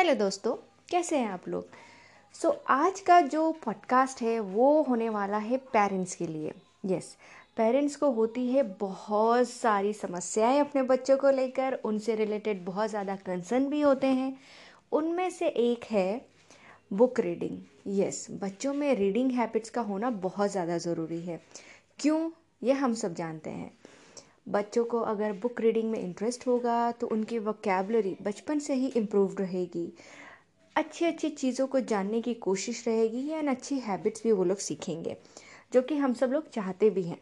Hello दोस्तों कैसे हैं आप लोग? सो so, आज का जो पॉडकास्ट है वो होने वाला है पेरेंट्स के लिए। यस yes, पेरेंट्स को होती है बहुत सारी समस्याएँ अपने बच्चों को लेकर। उनसे रिलेटेड बहुत ज़्यादा कंसर्न भी होते हैं। उनमें से एक है बुक रीडिंग यस बच्चों में रीडिंग हैबिट्स का होना बहुत ज़्यादा ज़रूरी है। क्यों? ये हम सब जानते हैं। बच्चों को अगर बुक रीडिंग में इंटरेस्ट होगा तो उनकी वोकेबलरी बचपन से ही इम्प्रूव रहेगी। अच्छी अच्छी चीज़ों को जानने की कोशिश रहेगी या अच्छी हैबिट्स भी वो लोग सीखेंगे, जो कि हम सब लोग चाहते भी हैं।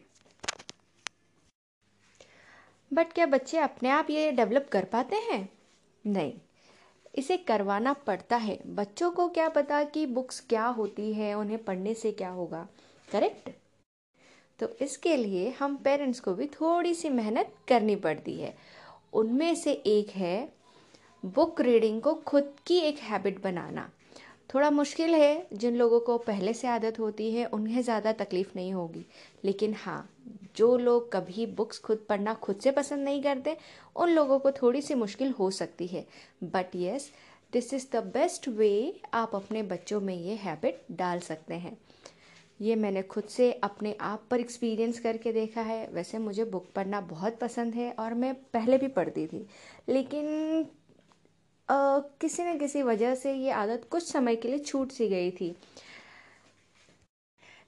बट क्या बच्चे अपने आप ये डेवलप कर पाते हैं? नहीं। इसे करवाना पड़ता है। बच्चों को क्या पता कि बुक्स क्या होती है, उन्हें पढ़ने से क्या होगा। करेक्ट तो इसके लिए हम पेरेंट्स को भी थोड़ी सी मेहनत करनी पड़ती है। उनमें से एक है बुक रीडिंग को खुद की एक हैबिट बनाना। थोड़ा मुश्किल है, जिन लोगों को पहले से आदत होती है, उन्हें ज़्यादा तकलीफ़ नहीं होगी। लेकिन हाँ जो लोग कभी बुक्स खुद पढ़ना खुद से पसंद नहीं करते, उन लोगों को थोड़ी सी मुश्किल हो सकती है। But yes this is the best way आप अपने बच्चों में ये हैबिट डाल सकते हैं। ये मैंने खुद से अपने आप पर एक्सपीरियंस करके देखा है। वैसे मुझे बुक पढ़ना बहुत पसंद है और मैं पहले भी पढ़ती थी। लेकिन आ, किसी न किसी वजह से ये आदत कुछ समय के लिए छूट सी गई थी।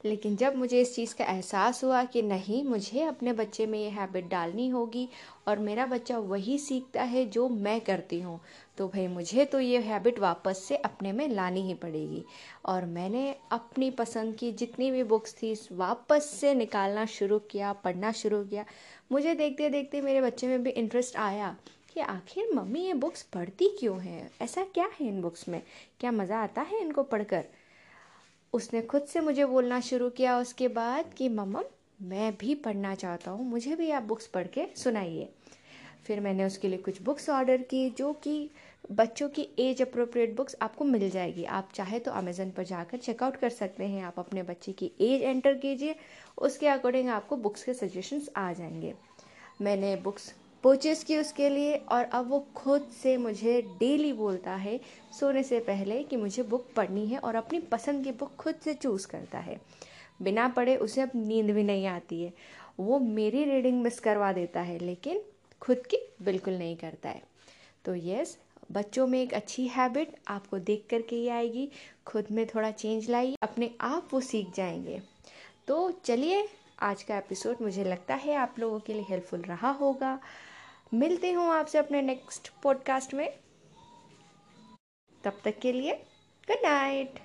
लेकिन जब मुझे इस चीज़ का एहसास हुआ कि नहीं, मुझे अपने बच्चे में ये हैबिट डालनी होगी और मेरा बच्चा वही सीखता है जो मैं करती हूँ तो भाई मुझे तो ये हैबिट वापस से अपने में लानी ही पड़ेगी। और मैंने अपनी पसंद की जितनी भी बुक्स थी, वापस से निकालना शुरू किया, पढ़ना शुरू किया। मुझे देखते देखते मेरे बच्चे में भी इंटरेस्ट आया कि आखिर मम्मी ये बुक्स पढ़ती क्यों हैं? ऐसा क्या है इन बुक्स में? क्या मज़ा आता है इनको पढ़कर? उसने खुद से मुझे बोलना शुरू किया उसके बाद कि, मम्मा, मैं भी पढ़ना चाहता हूँ, मुझे भी आप बुक्स पढ़ के सुनाइए। फिर मैंने उसके लिए कुछ बुक्स ऑर्डर की जो कि बच्चों की एज अप्रोप्रिएट बुक्स आपको मिल जाएगी। आप चाहे तो अमेज़न पर जाकर चेकआउट कर सकते हैं। आप अपने बच्चे की एज एंटर कीजिए, उसके अकॉर्डिंग आपको बुक्स के सजेशंस आ जाएँगे। मैंने बुक्स परचेज़ की उसके लिए और अब वो खुद से मुझे डेली बोलता है, सोने से पहले कि मुझे बुक पढ़नी है और अपनी पसंद की बुक खुद से चूज़ करता है। बिना पढ़े उसे अब नींद भी नहीं आती है। वो मेरी रीडिंग मिस करवा देता है, लेकिन खुद की बिल्कुल नहीं करता है। तो यस बच्चों में एक अच्छी हैबिट आपको देख कर के ही आएगी। खुद में थोड़ा चेंज लाइए, अपने आप वो सीख जाएँगे। तो चलिए, आज का एपिसोड मुझे लगता है आप लोगों के लिए हेल्पफुल रहा होगा। मिलते हूँ आपसे अपने नेक्स्ट पॉडकास्ट में। तब तक के लिए गुड नाइट